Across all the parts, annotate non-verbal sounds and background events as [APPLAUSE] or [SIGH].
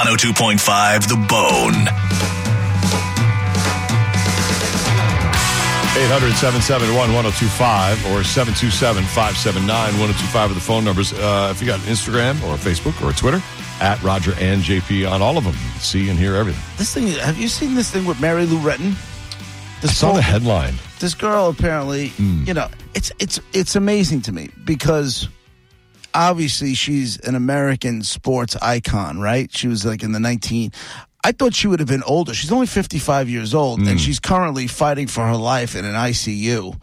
102.5 The Bone. 800 771 1025 or 727 579 1025 are the phone numbers. Uh, if you got Instagram or Facebook or Twitter, at Roger and JP on all of them. See and hear everything. This thing, have you seen this thing with Mary Lou Retton? I saw the headline. This girl apparently, you know, it's it's it's amazing to me because obviously she's an American sports icon, right? She was like in the 19 I thought she would have been older. She's only 55 years old and hmm. she's currently fighting for her life in an ICU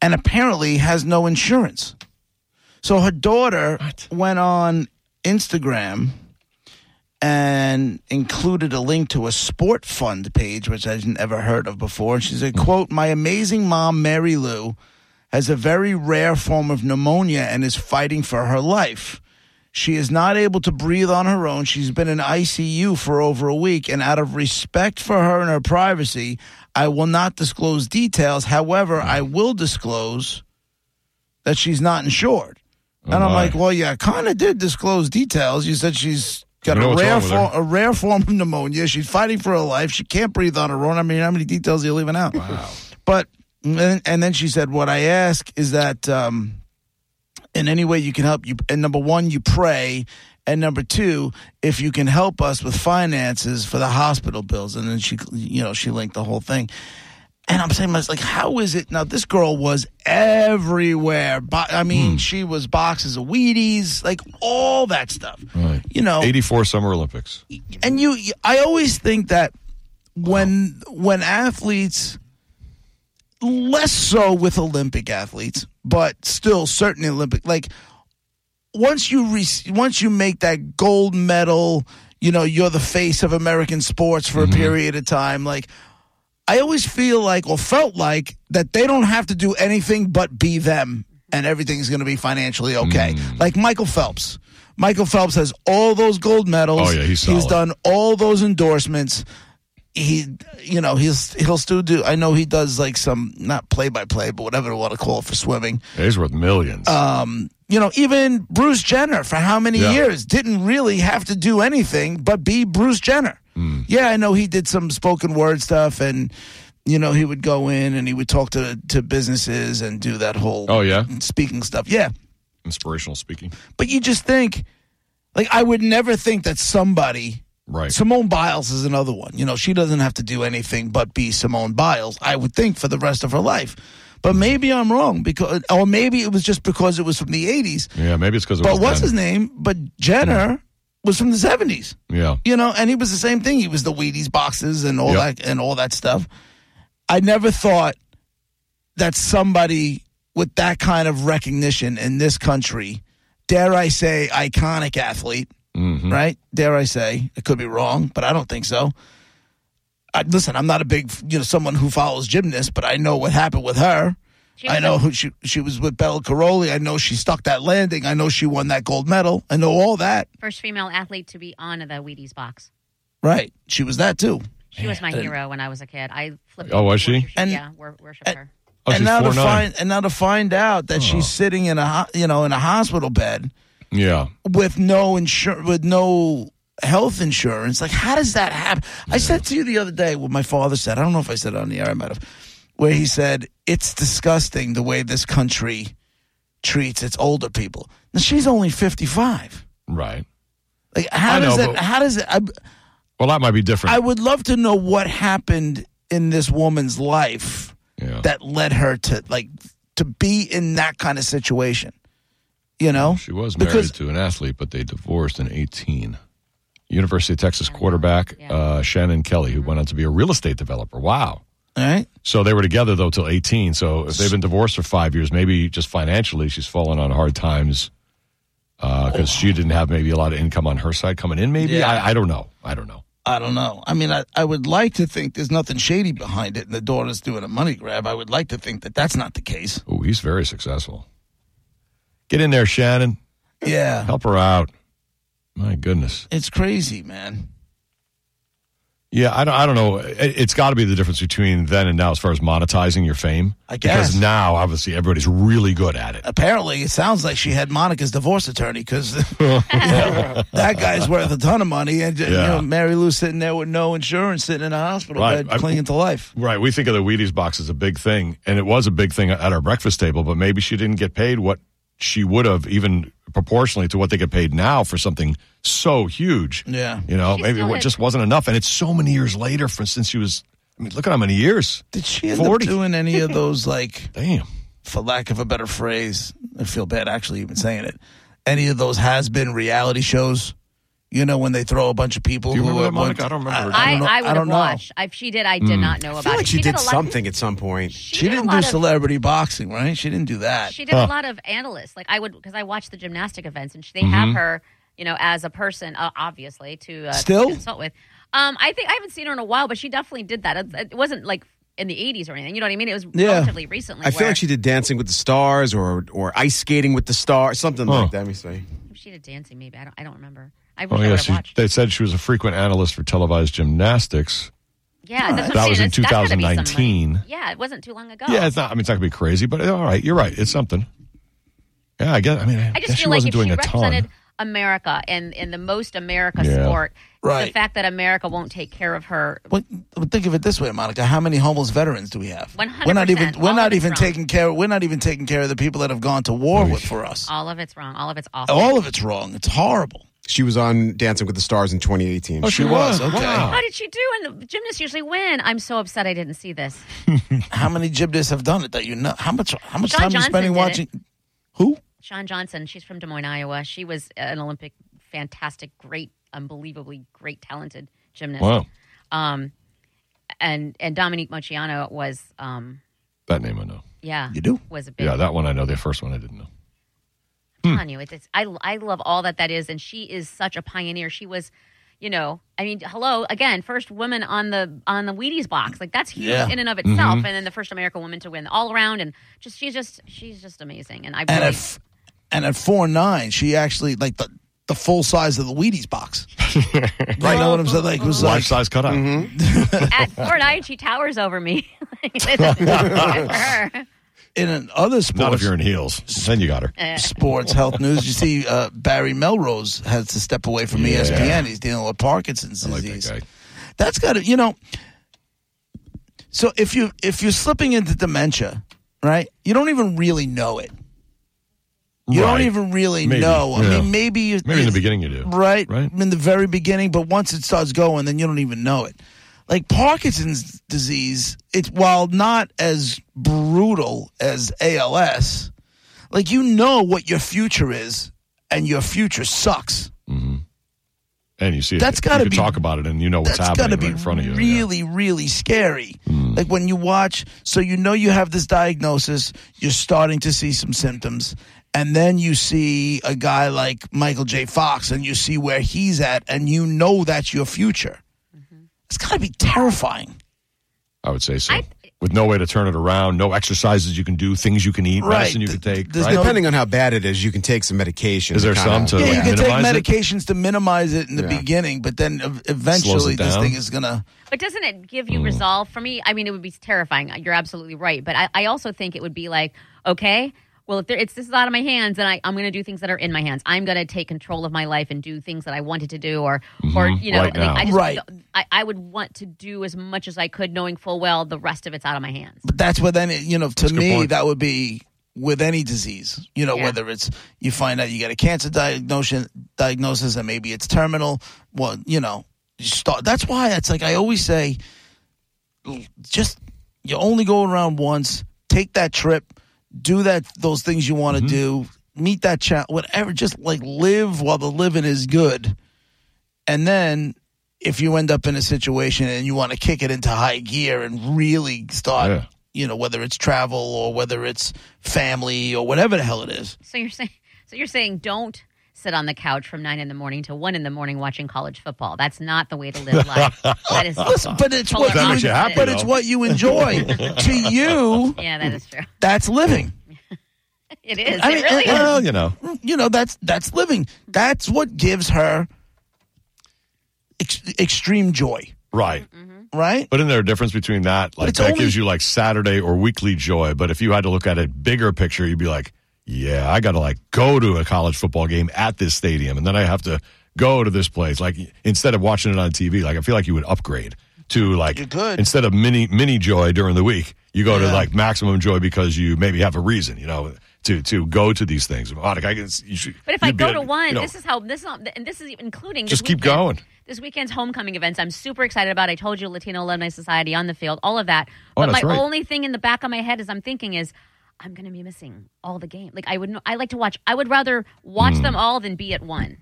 and apparently has no insurance. So her daughter went on Instagram and included a link to a SpotFund page, which I'd never heard of before. And she said, quote, my amazing mom, Mary Lou, has a very rare form of pneumonia and is fighting for her life. She is not able to breathe on her own. She's been in ICU for over a week, and out of respect for her and her privacy, I will not disclose details. However, I will disclose that she's not insured. And I'm like, well, yeah, I kind of did disclose details. You said she's got a rare form, a rare form of pneumonia. She's fighting for her life. She can't breathe on her own. I mean, how many details are you leaving out? Wow. But and, and then she said, what I ask is that um, in any way you can help you. And number one, you pray. And number two, if you can help us with finances for the hospital bills. And then she, you know, she linked the whole thing. And I'm saying, like, how is it now? This girl was everywhere. Bo- I Hmm. mean, she was boxes of Wheaties, like all that stuff. Right. You know, 84 Summer Olympics. and you, you- I always think that when when athletes, less so with Olympic athletes, but still certain Olympic, like once you re- once you make that gold medal, you know, you're the face of American sports for a mm-hmm. period of time, like. I always feel like or felt like that they don't have to do anything but be them and everything's going to be financially okay. Mm. Like Michael Phelps. Michael Phelps has all those gold medals. Oh, yeah, he's he's done all those endorsements. He, you know, he's he'll still do. I know he does like some not play by play, but whatever you want to call it for swimming. He's worth millions. Um, you know, even Bruce Jenner for how many Yeah. years didn't really have to do anything but be Bruce Jenner. Hmm. Yeah, I know he did some spoken word stuff and you know, he would go in and he would talk to to businesses and do that whole oh, yeah? speaking stuff. Yeah. Inspirational speaking. But you just think like I would never think that somebody Right. Simone Biles is another one. You know, she doesn't have to do anything but be Simone Biles, I would think, for the rest of her life. But maybe I'm wrong because, or maybe it was just because it was from the 80s. yeah, maybe it's because it But what's his name? But Jenner hmm. was from the 70s. Yeah. You know, and he was the same thing. He was the Wheaties boxes and all Yep. that and all that stuff. I never thought that somebody with that kind of recognition in this country, dare I say, iconic athlete, Mm-hmm. right? Dare I say, it could be wrong, but I don't think so. I, listen, I'm not a big, you know, someone who follows gymnasts, but I know what happened with her. She I know a- who she she was with Bela Karolyi. I know she stuck that landing. I know she won that gold medal. I know all that. First female athlete to be on the Wheaties box. Right. She was that too. She was my And- hero when I was a kid. I flipped. Oh, was she? worshipped- And- yeah, wor- worshipped and- her. Oh, and she's now to 4'9". find and now to find out that Oh. she's sitting in a you know in a hospital bed Yeah. with no insur- with no health insurance. Like, how does that happen? I said to you the other day what my father said. I don't know if I said it on the air. I might have. Where he said it's disgusting the way this country treats its older people. Now she's only fifty five. Right. Like, how I does know, that? How does it? I, Well, that might be different. I would love to know what happened in this woman's life yeah. that led her to like to be in that kind of situation. You know, She was married Because- to an athlete, but they divorced in 18. University of Texas quarterback Yeah. uh, Shannon Kelley, who went on to be a real estate developer. Wow. all right. So they were together, though, till 18. So if they've been divorced for five years, maybe just financially, she's fallen on hard times because she didn't have maybe a lot of income on her side coming in. Maybe Yeah. I, I don't know. I don't know. I don't know. I mean, I, I would like to think there's nothing shady behind it and the daughter's doing a money grab. I would like to think that that's not the case. Oh, he's very successful. Get in there, Shannon. Yeah. Help her out. My goodness. It's crazy, man. Yeah, I don't. I don't know. It, it's got to be the difference between then and now, as far as monetizing your fame. I guess. because now, obviously, everybody's really good at it. Apparently, it sounds like she had Monica's divorce attorney because [LAUGHS] that guy's worth a ton of money. And, you know, Mary Lou sitting there with no insurance, sitting in a hospital Right. bed, I- clinging to life. Right. We think of the Wheaties box as a big thing, and it was a big thing at our breakfast table. But maybe she didn't get paid what she would have, even proportionally to what they get paid now for something so huge. Yeah. You know, She maybe still it is. just wasn't enough, and it's so many years later. For since she was, I mean, look at how many years. Did she end 40. up doing any of those, like, Damn. for lack of a better phrase, I feel bad actually even saying it, any of those has been reality shows? You know, when they throw a bunch of people Do you who remember that, Monica? I don't remember. I, don't know. I, I would have don't know. watched. If she did, I did not know I about feel it. like she, did, a lot- something at some point. She, did a didn't do lot of- celebrity boxing, right? She didn't do that. She did a lot of analysts. Like I would, because I watch the gymnastic events, and she, they have her, you know, as a person, uh, obviously to uh, Still? consult with. Um, I think I haven't seen her in a while, but she definitely did that. It, it wasn't like in the '80s or anything. You know what I mean? It was Yeah. relatively recently. I feel where like she did Dancing with the Stars or or ice skating with the stars, something Huh. like that. Let me say. she did dancing. Maybe I don't. I don't remember. I wish Oh I yeah, would she, watched. they said she was a frequent analyst for televised gymnastics. Yeah, that's That I'm was in It's- that's gotta be some money. 2019. Yeah, it wasn't too long ago. Yeah, it's not. I mean, it's not gonna be crazy, but all right. You're right. It's something. Yeah, I guess. I mean, I, I just she feel like wasn't if doing she a represented ton. America and in the most America Yeah. sport, Right. the fact that America won't take care of her. But, but think of it this way, Monica. How many homeless veterans do we have? 100%. We're not even we're not of it's even wrong. taking care. We're not even taking care of the people that have gone to war with for us. All of it's wrong. All of it's awful. All of it's wrong. It's horrible. She was on Dancing with the Stars in 2018. Oh, She was okay. Wow. How did she do? And the gymnasts usually win. I'm so upset I didn't see this. [LAUGHS] How many gymnasts have done it that you know? How much? How much Shawn time are you Johnson spending did watching? Who? Shawn Johnson, she's from Des Moines, Iowa. She was an Olympic, fantastic, great, unbelievably great, talented gymnast. Wow, Um, and and Dominique Moceanu was, um, that name I know. yeah, You do? was a big. Yeah, that one I know. The first one I didn't know. I'm telling you, it's, it's I I love all that that is, and she is such a pioneer. She was, you know, I mean, hello again, first woman on the on the Wheaties box, like that's huge Yeah. in and of itself, mm-hmm. and then the first American woman to win all around, and just she's just she's just amazing, and I And really, at f- and at four nine, she actually like the the full size of the Wheaties box. [LAUGHS] right, you know what I'm saying? Like it was Life like size cutout. Mm-hmm. at four nine she towers over me. [LAUGHS] [LAUGHS] Good for her. In an other sports. Not if you're in heels. Then you got her. Eh. sports health news. You see, uh, Barry Melrose has to step away from Yeah. ESPN. He's dealing with Parkinson's I like disease. that guy. That's got to, you know. So if you if you're slipping into dementia, right? You don't even really know it. You Right. don't even really Maybe, know. I yeah. mean, maybe you Maybe in the beginning you do. right? Right. In the very beginning, but once it starts going, then you don't even know it. Like Parkinson's disease, it's while not as brutal as ALS, like you know what your future is, and your future sucks. Mm-hmm. And you see, That's you be- talk about it, and you know what's happening right be in front of you. yeah. really, really scary. Mm. Like when you watch, so you know you have this diagnosis, you're starting to see some symptoms, and then you see a guy like Michael J. Fox, and you see where he's at, and you know that's your future. It's got to be terrifying. I would say so. I- With no way to turn it around, no exercises you can do, things you can eat, Right. medicine you can take. Right? Depending on how bad it is, you can take some medication. Is there to kinda- some to- Yeah, like, you can take minimize it? medications to minimize it in the Yeah. beginning, but then eventually this thing is gonna. But doesn't it give you hmm. resolve? For me, I mean, it would be terrifying. You're absolutely right. But I, I also think it would be like, okay, well, if there, it's this is out of my hands, and I, I'm going to do things that are in my hands. I'm going to take control of my life and do things that I wanted to do, or, or mm-hmm. you know, Right like. I just, Right. I, I would want to do as much as I could, knowing full well the rest of it's out of my hands. But that's where then it, you know to a good me that would be with any disease. You know Yeah. whether it's you find out you get a cancer diagnosis, diagnosis, and maybe it's terminal. Well, you know, you start. That's why it's like I always say, just you only go around once. Take that trip, do that those things you want to mm-hmm. do, meet that challenge, whatever. Just like live while the living is good, and then. If you end up in a situation and you want to kick it into high gear and really start Yeah. you know, whether it's travel or whether it's family or whatever the hell it is. So you're saying, so you're saying, don't sit on the couch from nine in the morning to one in the morning watching college football. That's not the way to live life. [LAUGHS] that is Listen, but it's what you, makes you happy, but it's what you enjoy. [LAUGHS] to you, yeah, that is true. that's living. [LAUGHS] It is. I it mean, really uh, is. Well, you know. You know, that's that's living. That's what gives her ex- extreme joy, Right. right? But isn't there a difference between that? Like that only- gives you like Saturday or weekly joy. But if you had to look at it bigger picture, you'd be like, yeah, I got to like go to a college football game at this stadium, and then I have to go to this place. Like instead of watching it on TV, like I feel like you would upgrade to like You could. instead of mini mini joy during the week, you go to like maximum joy because you maybe have a reason, you know, to to go to these things. Oh, Monica, I can, you should, But if I go a- to one, you know, this is how this is not, and this is including Just keep weekend. going. This weekend's homecoming events, I'm super excited about. I told you, Latino Alumni Society on the field, all of that. Oh, But my right. only thing in the back of my head is I'm thinking is I'm going to be missing all the game. Like I would, I like to watch. I would rather watch Hmm. them all than be at one,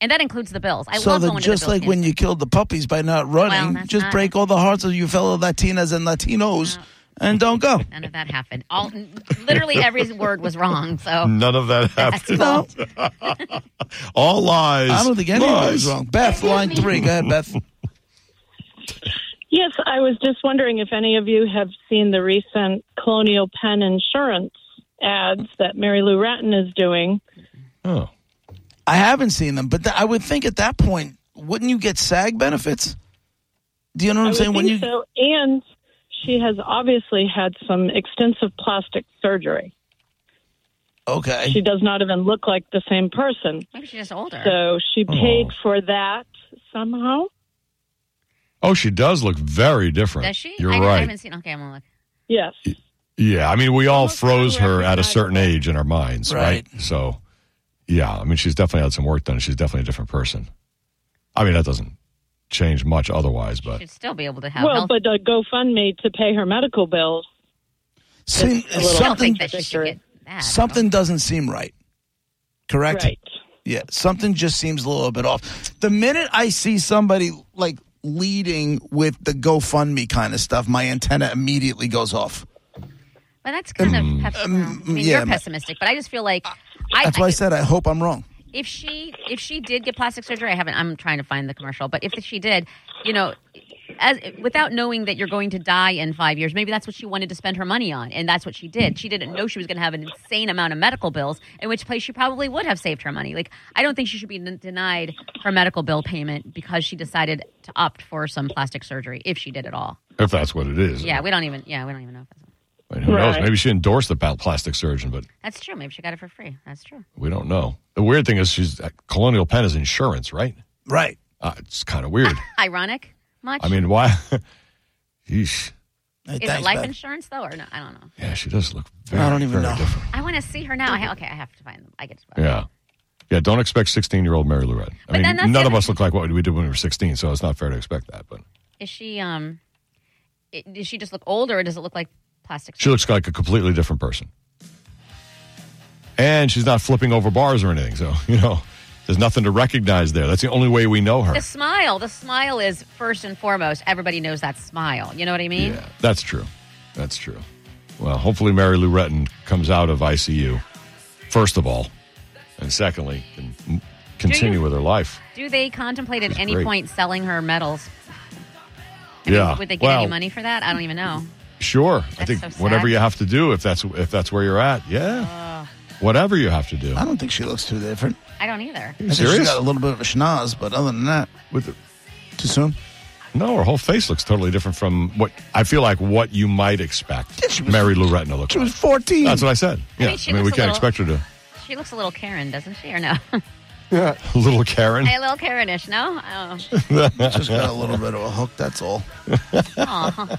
and that includes the Bills. I so love that going just to the like when you killed the puppies by not running, that's just not- break all the hearts of you fellow Latinas and Latinos and don't go. None of that happened. All literally every [LAUGHS] word was wrong. So None of that happened. [LAUGHS] No, All lies. I don't think anything Lies. was wrong. Beth, line three. Go ahead, Beth. [LAUGHS] Yes, I was just wondering if any of you have seen the recent Colonial Penn Insurance ads that Mary Lou Retton is doing. Oh. I haven't seen them, but th- I would think at that point, wouldn't you get SAG benefits? Do you know what I I'm saying? When think you so. And she has obviously had some extensive plastic surgery. okay, She does not even look like the same person. maybe she's just older. So she oh. paid Oh. for that somehow. Oh, she does look very different. Does she? You're I, I right. haven't seen. Okay, I'm gonna look. Yes. Yeah, I mean, we all froze her at a certain age in our minds, right? Right. So, yeah, I mean, she's definitely had some work done. She's definitely a different person. I mean, that doesn't change much otherwise, but She'd still be able to have. Well, health. but a GoFundMe to pay her medical bills. seem, a little- something think that she should Victory. get that. something doesn't seem right. Correct. Right. Yeah, something just seems a little bit off. The minute I see somebody like leading with the GoFundMe kind of stuff, my antenna immediately goes off. But that's kind of pep- well, I mean, Um, yeah, you're pessimistic, but I just feel like I, That's why I said I hope I'm wrong. if she if she did get plastic surgery, I haven't. I'm trying to find the commercial, but if she did, you know, as without knowing that you're going to die in five years, maybe that's what she wanted to spend her money on, and that's what she did. She didn't know she was going to have an insane amount of medical bills, in which place she probably would have saved her money. Like I don't think she should be n- denied her medical bill payment because she decided to opt for some plastic surgery if she did it all. if that's what it is. Yeah, we don't even. Yeah, we don't even know if that's. I mean, who knows? Maybe she endorsed the plastic surgeon, but That's true. Maybe she got it for free. That's true. we don't know. The weird thing is, she's uh, Colonial Penn is insurance, right? Right. Uh, it's kind of weird. [LAUGHS] Ironic, much. I mean, why? [LAUGHS] Yeesh. Hey, is it life Beth. insurance though, or no? I don't know. Yeah, she does look very, I don't even very know. different. I want to see her now. I ha- okay, I have to find them. I get. To Yeah. Yeah, don't expect 16 year old Mary Lorette. I But mean, then that's none the of other- us look like what we did when we were 16, so it's not fair to expect that. But Is she um? It, does she just look older, or does it look like plastic? she looks like a completely different person. And she's not flipping over bars or anything, so, [LAUGHS] you know, there's nothing to recognize there. That's the only way we know her. The smile. The smile is first and foremost. Everybody knows that smile. You know what I mean? Yeah, that's true. That's true. Well, hopefully Mary Lou Retton comes out of ICU, first of all, and secondly, can continue you- with her life. Do they contemplate at She's any great. point selling her medals? I mean, Yeah. would they get well, any money for that? I don't even know. Sure. I think so whatever you have to do, if that's if that's where you're at, yeah. Whatever you have to do. I don't think she looks too different. I don't either. I think she's serious? got a little bit of a schnoz, but other than that, With the, too soon. no, her whole face looks totally different from what I feel like what you might expect Yeah, she was- Mary Lou Retton to look She like. was 14. That's what I said. Yeah, I mean, mean, she we looks a can't little- expect her to. She looks a little Karen, doesn't she? Or no? [LAUGHS] Yeah. [LAUGHS] A little Karen. hey, a little Karenish. No. Oh. [LAUGHS] Just got a little bit of a hook, that's all. Aw.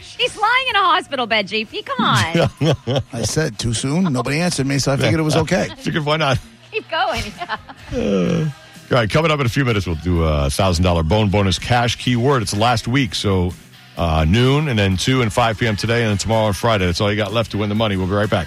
She's lying in a hospital bed, JP. Come on. I said too soon. Nobody answered me, so I figured it was okay. Figured why not? Keep going. [LAUGHS] All right, coming up in a few minutes, we'll do a thousand dollar bone bonus cash keyword. It's last week, so uh, noon and then two and five p.m. today, and then tomorrow and Friday. That's all you got left to win the money. We'll be right back.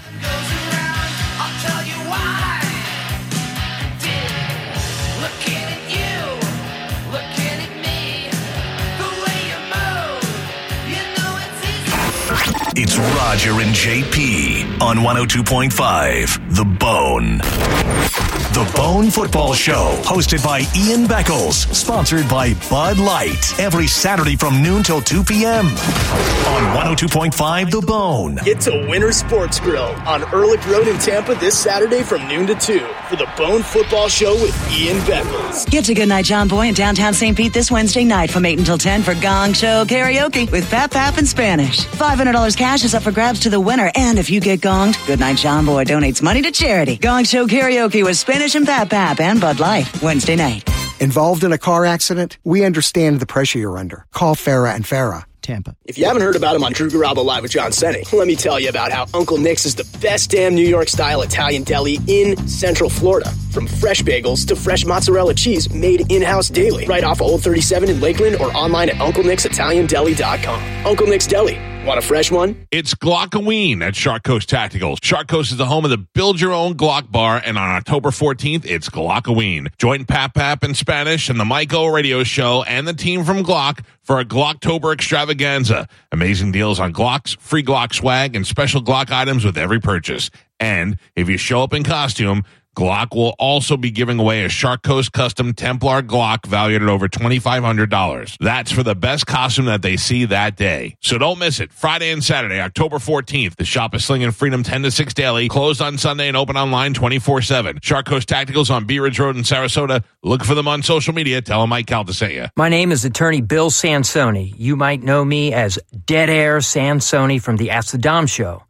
It's Roger and JP on 102.5 The Bone. The Bone Football Show, hosted by Ian Beckles, sponsored by Bud Light, every Saturday from noon till 2 p.m. on 102.5 The Bone. Get to Winter Sports Grill on Ehrlich Road in Tampa this Saturday from noon to 2 for the Bone Football Show with Ian Beckles. Get to Goodnight John Boy in downtown St. Pete this Wednesday night from 8 until 10 for Gong Show Karaoke with Pap Pap in Spanish. $500 cash is up for grabs to the winner. And if you get gonged, Goodnight John Boy donates money to charity. Gong Show Karaoke with Spanish and Pap Pap and Bud Light Wednesday night. Involved in a car accident? We understand the pressure you're under. Call Farah and Farah. Tampa. If you haven't heard about him on Drew Garabo Live with John Senning, let me tell you about how Uncle Nick's is the best damn New York style Italian deli in Central Florida. From fresh bagels to fresh mozzarella cheese made in house daily, right off of Old 37 in Lakeland or online at UncleNick'sItalianDeli.com. Uncle Nick's Deli. Want a fresh one? It's Glockoween at Shark Coast Tacticals. Shark Coast is the home of the Build Your Own Glock Bar, and on October 14th, it's Glockoween. Join Pap Pap in Spanish and the Mike O radio show and the team from Glock for a Glocktober extravaganza. Amazing deals on Glocks, free Glock swag, and special Glock items with every purchase. And if you show up in costume, Glock will also be giving away a Shark Coast custom Templar Glock valued at over $2,500. That's for the best costume that they see that day. So don't miss it. Friday and Saturday, October 14th. The shop is slinging Freedom 10 to 6 daily, closed on Sunday and open online 24 7. Shark Coast Tacticals on Bee Ridge Road in Sarasota. Look for them on social media. Tell them Mike you. My name is attorney Bill Sansoni. You might know me as Dead Air Sansoni from the Ask the Dom show.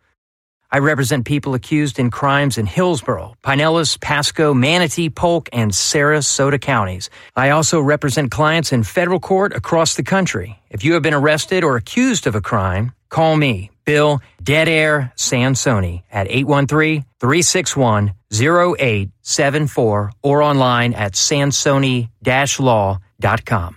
I represent people accused in crimes in Hillsborough, Pinellas, Pasco, Manatee, Polk, and Sarasota counties. I also represent clients in federal court across the country. If you have been arrested or accused of a crime, call me, Bill Dead Air Sansoni at 813-361-0874 or online at sansoni-law.com.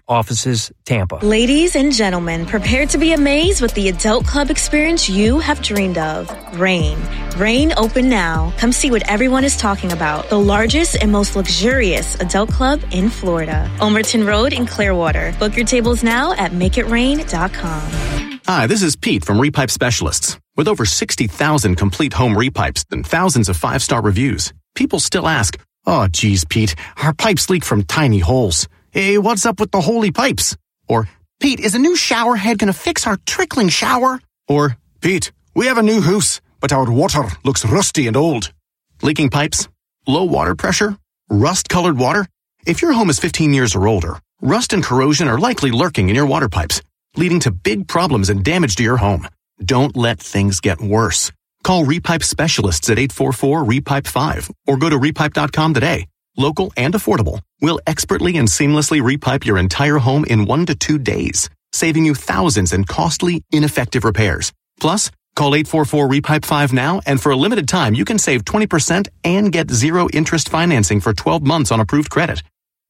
Offices, Tampa. Ladies and gentlemen, prepare to be amazed with the adult club experience you have dreamed of. Rain. Rain open now. Come see what everyone is talking about. The largest and most luxurious adult club in Florida. Ulmerton Road in Clearwater. Book your tables now at makeitrain.com. Hi, this is Pete from Repipe Specialists. With over 60,000 complete home repipes and thousands of five star reviews, people still ask, Oh, geez, Pete, our pipes leak from tiny holes. Hey, what's up with the holy pipes? Or, Pete, is a new shower head gonna fix our trickling shower? Or, Pete, we have a new house, but our water looks rusty and old. Leaking pipes? Low water pressure? Rust colored water? If your home is 15 years or older, rust and corrosion are likely lurking in your water pipes, leading to big problems and damage to your home. Don't let things get worse. Call Repipe Specialists at 844-REPIPE-5 or go to repipe.com today. Local and affordable. We'll expertly and seamlessly repipe your entire home in one to two days, saving you thousands in costly, ineffective repairs. Plus, call 844-REPIPE-5 now and for a limited time you can save 20% and get zero interest financing for 12 months on approved credit.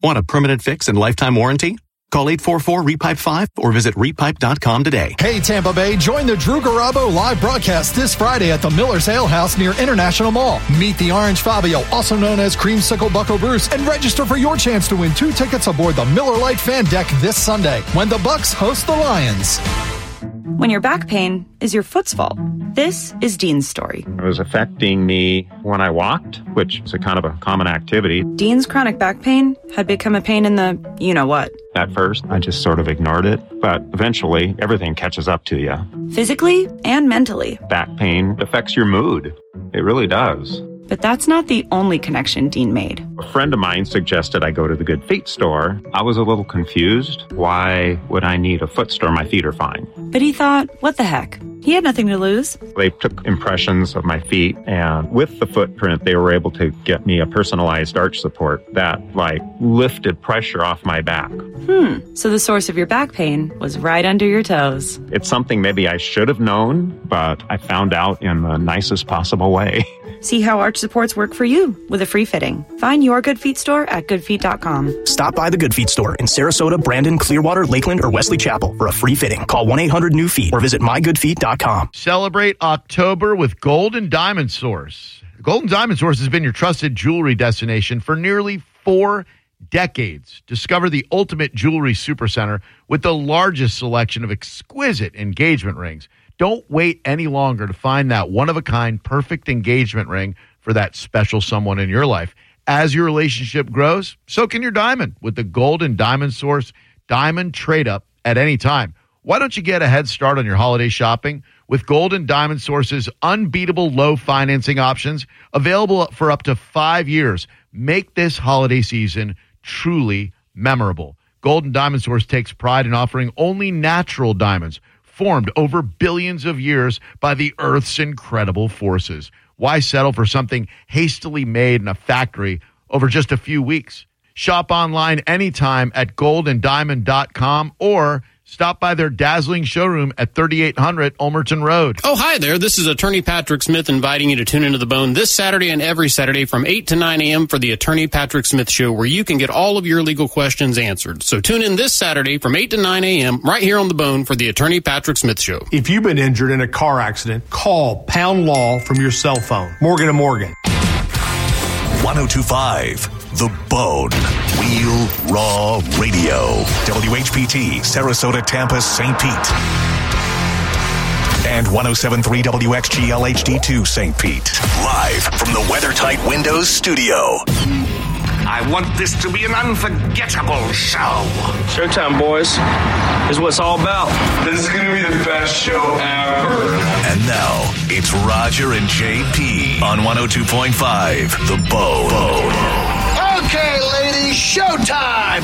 Want a permanent fix and lifetime warranty? Call 844-REPIPE-5 or visit repipe.com today. Hey, Tampa Bay, join the Drew Garabo live broadcast this Friday at the Miller's Ale House near International Mall. Meet the Orange Fabio, also known as Creamsicle Bucko Bruce, and register for your chance to win two tickets aboard the Miller Lite Fan Deck this Sunday when the Bucs host the Lions. When your back pain is your foot's fault. This is Dean's story. It was affecting me when I walked, which is a kind of a common activity. Dean's chronic back pain had become a pain in the you know what. At first, I just sort of ignored it, but eventually everything catches up to you. Physically and mentally. Back pain affects your mood. It really does. But that's not the only connection Dean made. A friend of mine suggested I go to the Good Feet store. I was a little confused. Why would I need a foot store? My feet are fine. But he thought, what the heck? He had nothing to lose. They took impressions of my feet, and with the footprint, they were able to get me a personalized arch support that, like, lifted pressure off my back. Hmm. So the source of your back pain was right under your toes. It's something maybe I should have known, but I found out in the nicest possible way. [LAUGHS] See how arch supports work for you with a free fitting. Find your Good Feet store at goodfeet.com. Stop by the Good Feet store in Sarasota, Brandon, Clearwater, Lakeland, or Wesley Chapel for a free fitting. Call 1 800 New Feet or visit mygoodfeet.com. Celebrate October with Gold and Diamond Source. Gold and Diamond Source has been your trusted jewelry destination for nearly four decades. Discover the ultimate jewelry supercenter with the largest selection of exquisite engagement rings. Don't wait any longer to find that one of a kind perfect engagement ring for that special someone in your life. As your relationship grows, so can your diamond with the Gold and Diamond Source Diamond Trade Up at any time. Why don't you get a head start on your holiday shopping with Gold and Diamond Source's unbeatable low financing options available for up to five years? Make this holiday season truly memorable. Gold and Diamond Source takes pride in offering only natural diamonds formed over billions of years by the Earth's incredible forces. Why settle for something hastily made in a factory over just a few weeks? Shop online anytime at goldanddiamond.com or stop by their dazzling showroom at 3800 Ulmerton Road. Oh, hi there. This is Attorney Patrick Smith inviting you to tune into the bone this Saturday and every Saturday from 8 to 9 a.m. for the Attorney Patrick Smith Show, where you can get all of your legal questions answered. So tune in this Saturday from 8 to 9 a.m. right here on the bone for the Attorney Patrick Smith Show. If you've been injured in a car accident, call Pound Law from your cell phone. Morgan and Morgan. 1025 The Bone. Real Raw Radio. WHPT, Sarasota, Tampa, St. Pete. And 1073 WXGL HD2 St. Pete. Live from the WeatherTight Windows studio. I want this to be an unforgettable show. Showtime, boys. Is what it's all about. This is going to be the best show ever. And now, it's Roger and JP on 102.5 The Bone. Okay, ladies, showtime.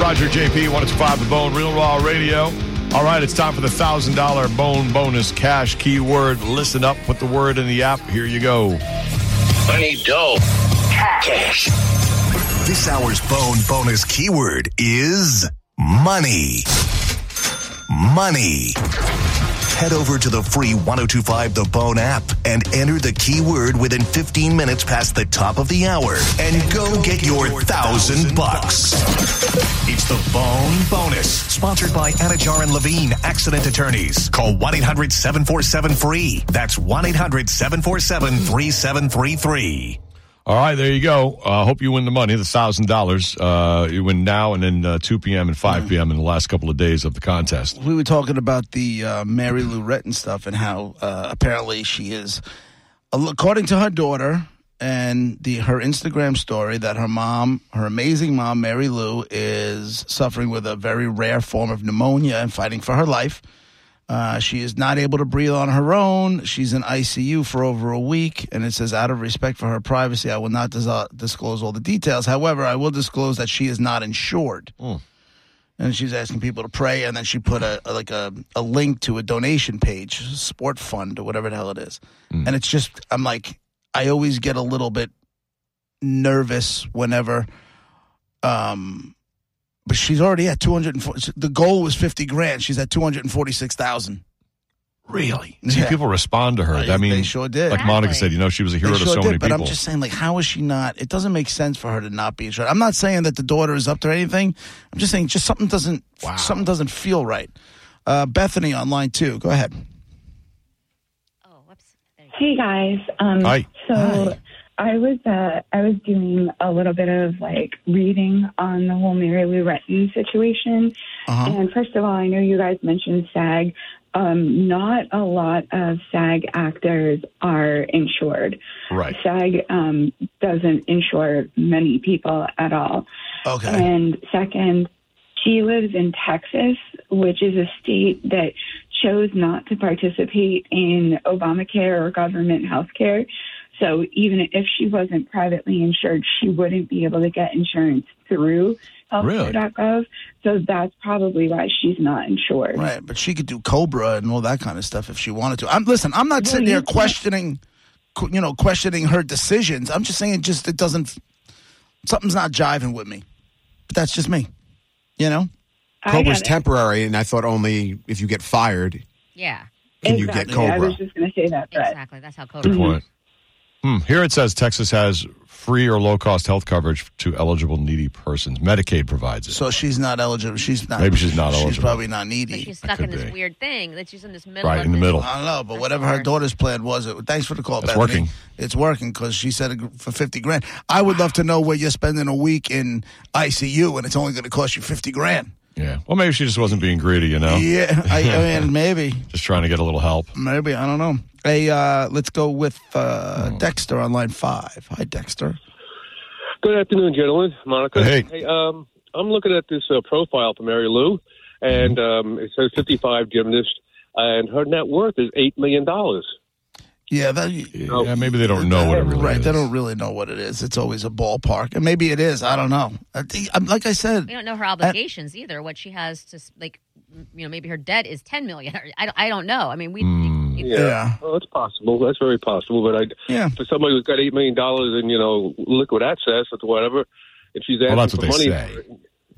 Roger JP, 1025 The Bone, Real Raw Radio. All right, it's time for the $1,000 Bone Bonus Cash keyword. Listen up, put the word in the app. Here you go. I need dough. Cash. This hour's Bone Bonus keyword is money. Money. Head over to the free 1025 The Bone app and enter the keyword within 15 minutes past the top of the hour and go get your thousand bucks. It's the Bone Bonus, sponsored by Anidjar and Levine Accident Attorneys. Call 1 800 747 free. That's 1 800 747 3733. All right, there you go. Uh, hope you win the money, the thousand dollars. Uh, you win now and then uh, two p.m. and five p.m. in the last couple of days of the contest. We were talking about the uh, Mary Lou Retton stuff and how uh, apparently she is, according to her daughter and the her Instagram story, that her mom, her amazing mom, Mary Lou, is suffering with a very rare form of pneumonia and fighting for her life. Uh, she is not able to breathe on her own. She's in ICU for over a week, and it says, out of respect for her privacy, I will not dis- disclose all the details. However, I will disclose that she is not insured. And she's asking people to pray, and then she put a, a- like a, a link to a donation page, SpotFund or whatever the hell it is. And it's just, I'm like, I always get a little bit nervous whenever, um, but she's already at 240. The goal was 50 grand. She's at 246,000. Really? See, people respond to her. I mean, they sure did. Like Monica said, you know, she was a hero They to so did, many but people. I'm just saying, like, how is she not? It doesn't make sense for her to not be insured. I'm not saying that the daughter is up to anything. I'm just saying, just something doesn't, something doesn't feel right. Uh, Bethany on line two. Go ahead. Oh, whoops. Hey guys. Um, Hi. So I was uh, I was doing a little bit of like reading on the whole Mary Lou Retton situation. Uh-huh. And first of all, I know you guys mentioned SAG. Um, not a lot of SAG actors are insured. Right. SAG um, doesn't insure many people at all. Okay. And second, she lives in Texas, which is a state that chose not to participate in Obamacare or government health care. So even if she wasn't privately insured, she wouldn't be able to get insurance through healthcare.gov. So that's probably why she's not insured. Right, but she could do Cobra and all that kind of stuff if she wanted to. I'm listen. I'm not sitting you there questioning, you know, questioning her decisions. I'm just saying, just it doesn't. Something's not jiving with me. But that's just me. You know. Cobra's temporary, and I thought only if you get fired Yeah. can you get Cobra? I was just going to say that. But Exactly. That's how Cobra works. Hmm. Here it says Texas has free or low cost health coverage to eligible needy persons. Medicaid provides it. So she's not eligible. She's not. Maybe she's not She's eligible. probably not needy. She's stuck in this be. weird thing that she's in this middle. Right, of in the this- middle. I don't know, but whatever her daughter's plan was, it, thanks for the call. Back. It's working. It's working because she said it for fifty grand. I would love to know where you're spending a week in ICU and it's only going to cost you fifty grand. Yeah. Well, maybe she just wasn't being greedy, you know? Yeah, I, I mean, [LAUGHS] maybe, Just trying to get a little help. maybe I don't know. Hey, uh, let's go with uh, Hmm. Dexter on line five. Hi, Dexter. Good afternoon, gentlemen. Monica. Hey. um, I'm looking at this uh, profile for Mary Lou, and um, it says 55 gymnast, and her net worth is $8 million. Yeah, that, Yeah, maybe they don't know what it really right. is. They don't really know what it is. It's always a ballpark, and maybe it is. I don't know. I think, like I said, We don't know her obligations either. What she has to like, you know, maybe her debt is ten million. I don't, I don't know. I mean, we. Hmm. You- Yeah. Well, it's possible. That's very possible. But I, Yeah. for somebody who's got $8 million in, you know, liquid access or whatever, if she's asking Well, that's for what they money. say.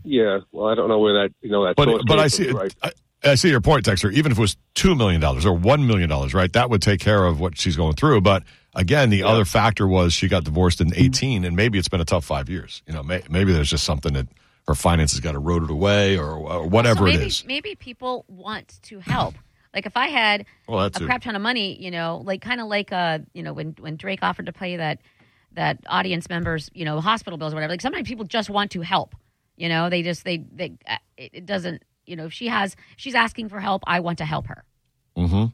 yeah. Well, I don't know where that, you know, that But but I see Right. I, I see your point, Dexter. Even if it was two million dollars or one million dollars, right? That would take care of what she's going through. But again, the other factor was she got divorced in eighteen, and maybe it's been a tough five years. You know, may, maybe there's just something that her finances got eroded away, or, or whatever so maybe, it is. Maybe people want to help. Like if I had Well, a crap ton of money, you know, like kind of like uh, you know, when when Drake offered to pay that that audience members, you know, hospital bills or whatever. Like sometimes people just want to help. You know, they just they they uh, it, doesn't. You know, if she has she's asking for help, I want to help her. Mm hmm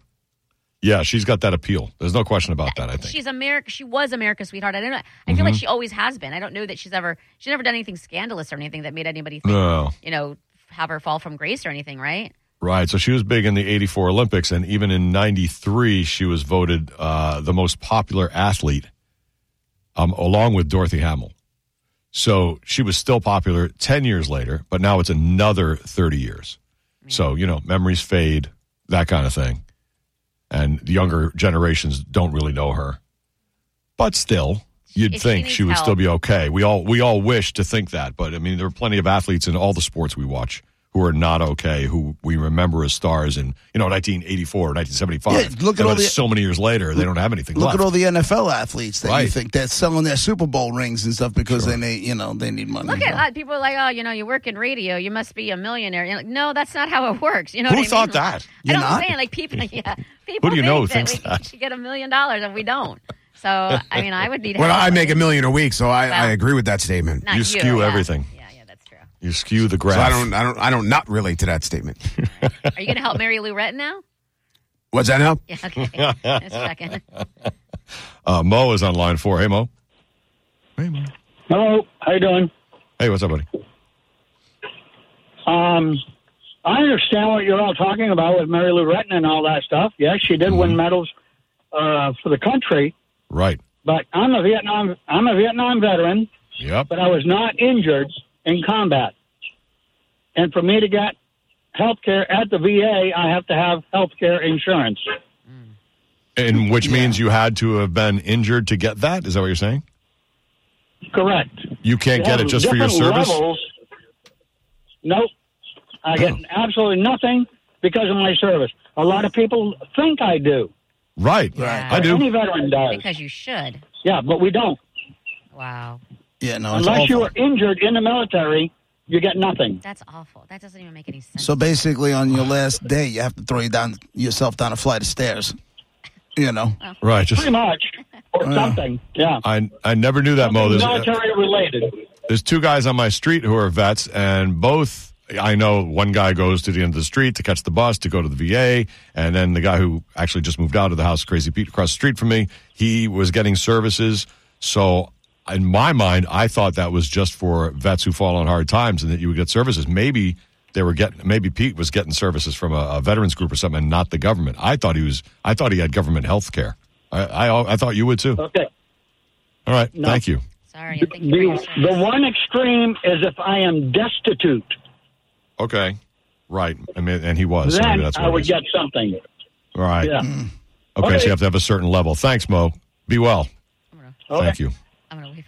Yeah, she's got that appeal. There's no question about that. I think. She's America. She was America's sweetheart. I don't know. I feel like Mhm. she always has been. I don't know that she's ever she's never done anything scandalous or anything that made anybody think No. you know have her fall from grace or anything, right? Right. So she was big in the 84 Olympics. And even in 93, she was voted uh, the most popular athlete um, along with Dorothy Hamill. So she was still popular 10 years later, but now it's another 30 years. So, you know, memories fade, that kind of thing. And the younger generations don't really know her. But still, you'd If think needs she would help. still be okay. We all we all wish to think that, but I mean there are plenty of athletes in all the sports we watch who are not okay, who we remember as stars in, you know, 1984 or 1975. Yeah, look at all the- so many years later, they don't have anything look left. at all the NFL athletes that you think they're selling their Super Bowl rings and stuff because they need, you know, they need money. Look at uh, people are like, oh, you know, you work in radio, you must be a millionaire. You're like, no, that's not how it works. You know Who what I thought mean? that? I You're don't not? understand. Like people, [LAUGHS] yeah, people do you think know who that thinks we that? should get a million dollars and we don't. So I mean, I would need. Well, help. I make a million a week, so I, I agree with that statement. you you, skew yeah. everything. You skew the graph. So I don't, I don't, I don't not relate to that statement. [LAUGHS] Are you going to help Mary Lou Retton now? What's that now? Yeah. Okay. Just checking. [LAUGHS] Uh, Mo is on line four. Hey, Mo. Hey, Mo. Hello, how you doing? Hey, what's up, buddy? Um, I understand what you're all talking about with Mary Lou Retton and all that stuff. Yes, she did win medals uh, for the country, Right. but I'm a Vietnam I'm a Vietnam veteran, Yep. but I was not injured in combat. And for me to get health care at the VA, I have to have health care insurance. And which means you had to have been injured to get that? Is that what you're saying? Correct. You can't They get it just for your service? Levels. Nope. I get absolutely nothing because of my service. A lot of people think I do. Right. Yeah. I do. Any veteran does. Because you should. Yeah, but we don't. Wow. Yeah, no, it's Unless you awful. are injured in the military, you get nothing. That's awful. That doesn't even make any sense. So basically, on your last day, you have to throw you down yourself down a flight of stairs. You know, oh. Right. Just, Pretty much. Or Yeah. something. Yeah. I I never knew that, Mo. There's, uh, military related. there's two guys on my street who are vets, and both I know one guy goes to the end of the street to catch the bus to go to the VA, and then the guy who actually just moved out of the house, Crazy Pete, across the street from me, he was getting services. So in my mind, I thought that was just for vets who fall on hard times, and that you would get services. Maybe they were getting, maybe Pete was getting services from a, a veterans group or something, and not the government. I thought he was, I thought he had government health care. I, I, I thought you would too. Okay. All right, No. thank you. Sorry. I'm thinking The, the one extreme is if I am destitute. Okay. Right. I mean, and he was. so maybe then that's I what it would get something. All right. Yeah. Okay, Okay. so you have to have a certain level. Thanks, Mo. Be well. Okay. Thank you.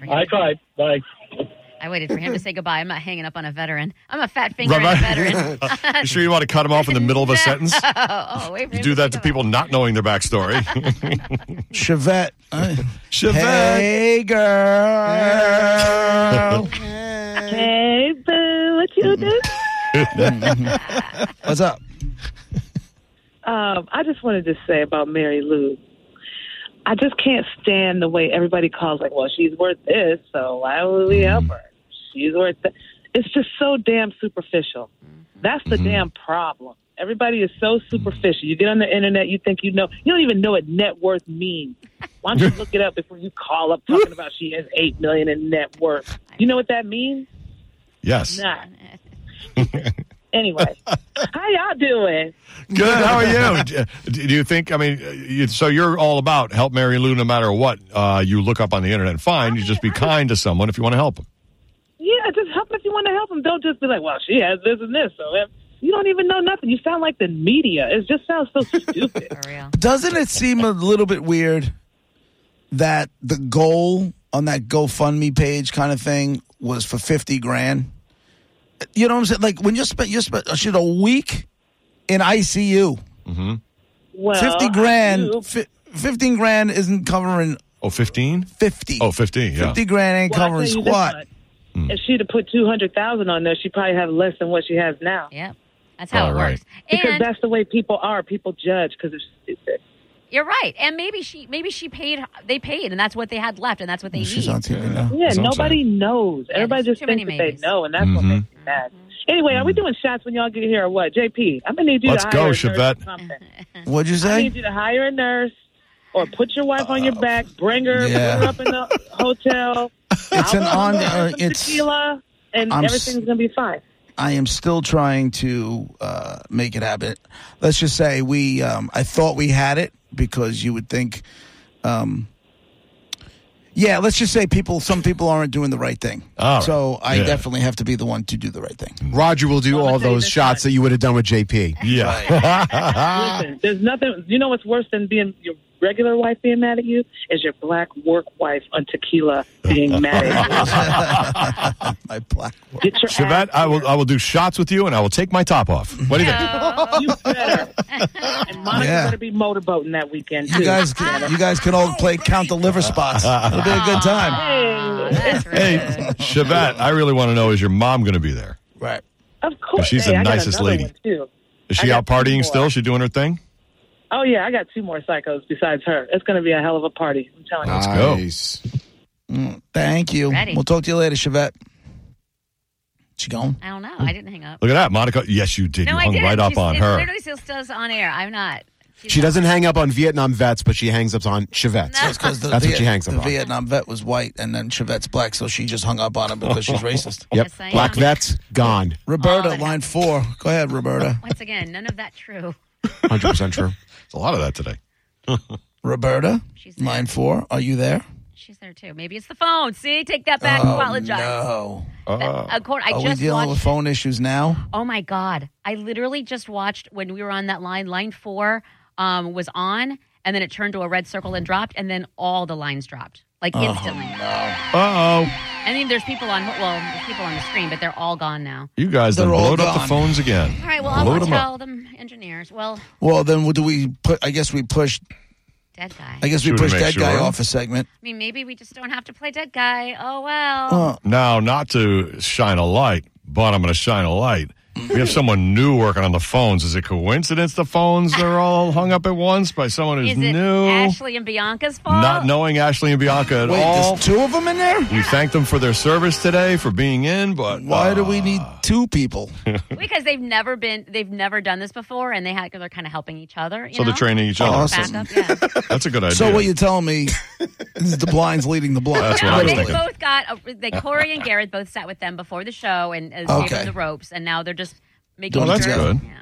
I'm going to wait for you. I tried. Bye. I waited for him to say goodbye. I'm not hanging up on a veteran. I'm a fat finger Right, at a right. veteran. [LAUGHS] you sure you want to cut him off in the [LAUGHS] middle of a sentence? [LAUGHS] oh, wait for You him do to that to people not knowing their backstory. Chevette. Chevette. Hey, girl. Hey, boo, what you do? What's up? Um, I just wanted to say about Mary Lou. I just can't stand the way everybody calls like, well, she's worth this, so why would we help mm. her? She's worth that. It's just so damn superficial. Mm-hmm. That's the mm-hmm. damn problem. Everybody is so superficial. You get on the internet, you think you know. You don't even know what net worth means. Why don't you [LAUGHS] look it up before you call up talking about she has eight million in net worth? You know what that means? Yes. [LAUGHS] anyway, [LAUGHS] how y'all doing? Good. How are you? Do do you think? I mean, you, so you're all about help Mary Lou no matter what uh, you look up on the internet. Fine, you just be kind to someone if you want to help them. Yeah, just help if you want to help them. Don't just be like, well, she has this and this. So if you don't even know nothing. You sound like the media. It just sounds so [LAUGHS] stupid. Doesn't it seem a little bit weird that the goal on that GoFundMe page kind of thing was for fifty grand? You know what I'm saying? Like when you spent you spent uh, shit a week in ICU, Mm-hmm. Well, fifty grand, fi- fifteen grand isn't covering Oh, 15? 50. Oh, 15, yeah. fifty grand ain't Well, covering tell squat. much. If she'd have put two hundred thousand on there, she'd probably have less than what she has now. Yep, that's how All it right. works. Because And that's the way people are. People judge because they're stupid. You're right. And maybe she, maybe she paid. They paid, and that's what they had left, and that's what they She's need. on TV now. Yeah, That's what I'm nobody knows. Everybody there's just too many thinks that they know, and that's what Mhm. makes me mad. Anyway, are we doing shots when y'all get here or what? JP, I'm gonna need you Let's to go, hire a nurse Chevette. or something. What'd you say? I say? need you to hire a nurse or put your wife on your back, bring her, yeah. put her up in the hotel. [LAUGHS] It's an I'll on. put Uh, it's. tequila, and I'm s- everything's gonna be fine. I am still trying to uh, make it happen. Let's just say we. Um, I thought we had it because you would think. Um, yeah, let's just say people. Some people aren't doing the right thing. All right. So I Yeah. definitely have to be the one to do the right thing. Roger will do Well, I'm all gonna tell you those this shots much. that you would have done with JP. Yeah. [LAUGHS] Listen, there's nothing. You know what's worse than being your regular wife being mad at you is your black work wife on tequila being [LAUGHS] mad at [LAUGHS] My black. you. Get your Chevette, I will I will do shots with you and I will take my top off. What do you think? ass. You better. [LAUGHS] And Monica Yeah. better be motorboating that weekend. You guys, can, you guys can all play count the liver spots. It'll be a good time. Hey, Hey, Chevette, I really want to know is your mom going to be there? Right. of course. She's Hey, the I nicest lady. too. Is she out partying more. still? She doing her thing? Oh yeah, I got two more psychos besides her. It's going to be a hell of a party. I'm telling you. Let's go. Nice. Mm, thank you. Ready. We'll talk to you later, Chevette. She gone? I don't know. I didn't hang up. Look at that, Monica. Yes, you did. No, you I hung didn't. right up She's- on her. Literally still still on air. I'm not. She's She not. doesn't hang up on Vietnam vets, but she hangs up on Chevettes. No. Because the, That's what she hangs up the on. Vietnam vet was white, and then Chevette's black, so she just hung up on him because she's [LAUGHS] racist. Yep. Yes, I am. Black vets gone. Roberta, Oh, line four. Go ahead, Roberta. Once again, none of that true. Hundred percent true. There's a lot of that today. [LAUGHS] Roberta, She's there. line four. Are you there? She's there too. Maybe it's the phone. See, take that back. Oh, Apologize. No. Uh, Accord- I Are we just dealing watched. with phone issues now? Oh my god! I literally just watched when we were on that line. Line four um, was on, and then it turned to a red circle and dropped, and then all the lines dropped like instantly. Uh-oh. I mean, there's people on well, there's people on the screen, but they're all gone now. You guys They're done all blowed up the gone. phones again. All right. Well, I'll Load 'em tell up. them engineers. Well, Well, then what do we put? I guess we push. dead guy. I guess we Should we push make that guy sure? off a segment. I mean, maybe we just don't have to play dead guy. Oh well. Well, Now, not to shine a light, but I'm going to shine a light. We have someone new working on the phones. Is it coincidence the phones are all hung up at once by someone who's Is it new? Ashley and Bianca's fault? Not knowing Ashley and Bianca at wait, all. there's two of them in there. We thank them for their service today, for being in, but Why do we need two people? [LAUGHS] because they've never been, they've never done this before, and they had, they're kind of helping each other. You so know? they're training each other. Awesome. Backup, yeah. That's a good idea. So what you're telling me [LAUGHS] is the blinds leading the blind? That's what No, I was they thinking. both got. A, they Corey and Garrett both sat with them before the show and uh, gave Okay. them the ropes, and now they're just making. Well, that's sure- good. Yeah.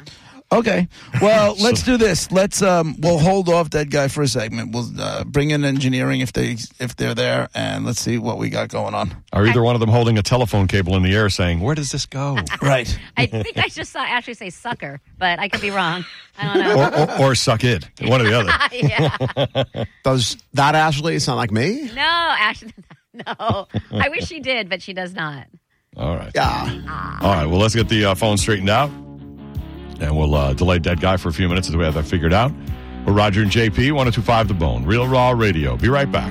Okay. Well, [LAUGHS] let's do this. Let's um we'll hold off that guy for a segment. We'll uh, bring in engineering if they if they're there and let's see what we got going on. Are either one of them holding a telephone cable in the air saying, Where does this go? [LAUGHS] Right. I think I just saw Ashley say sucker, but I could be wrong. I don't know. or, or, or suck it. One or the other. [LAUGHS] yeah. Does that Ashley sound like me? No, Ashley. No, I wish she did, but she does not. All right. Yeah. All right. Well, let's get the uh, phone straightened out, and we'll uh, delay dead guy for a few minutes until we have that figured out. We're Roger and JP, 1025 The Bone, Real Raw Radio. Be right back.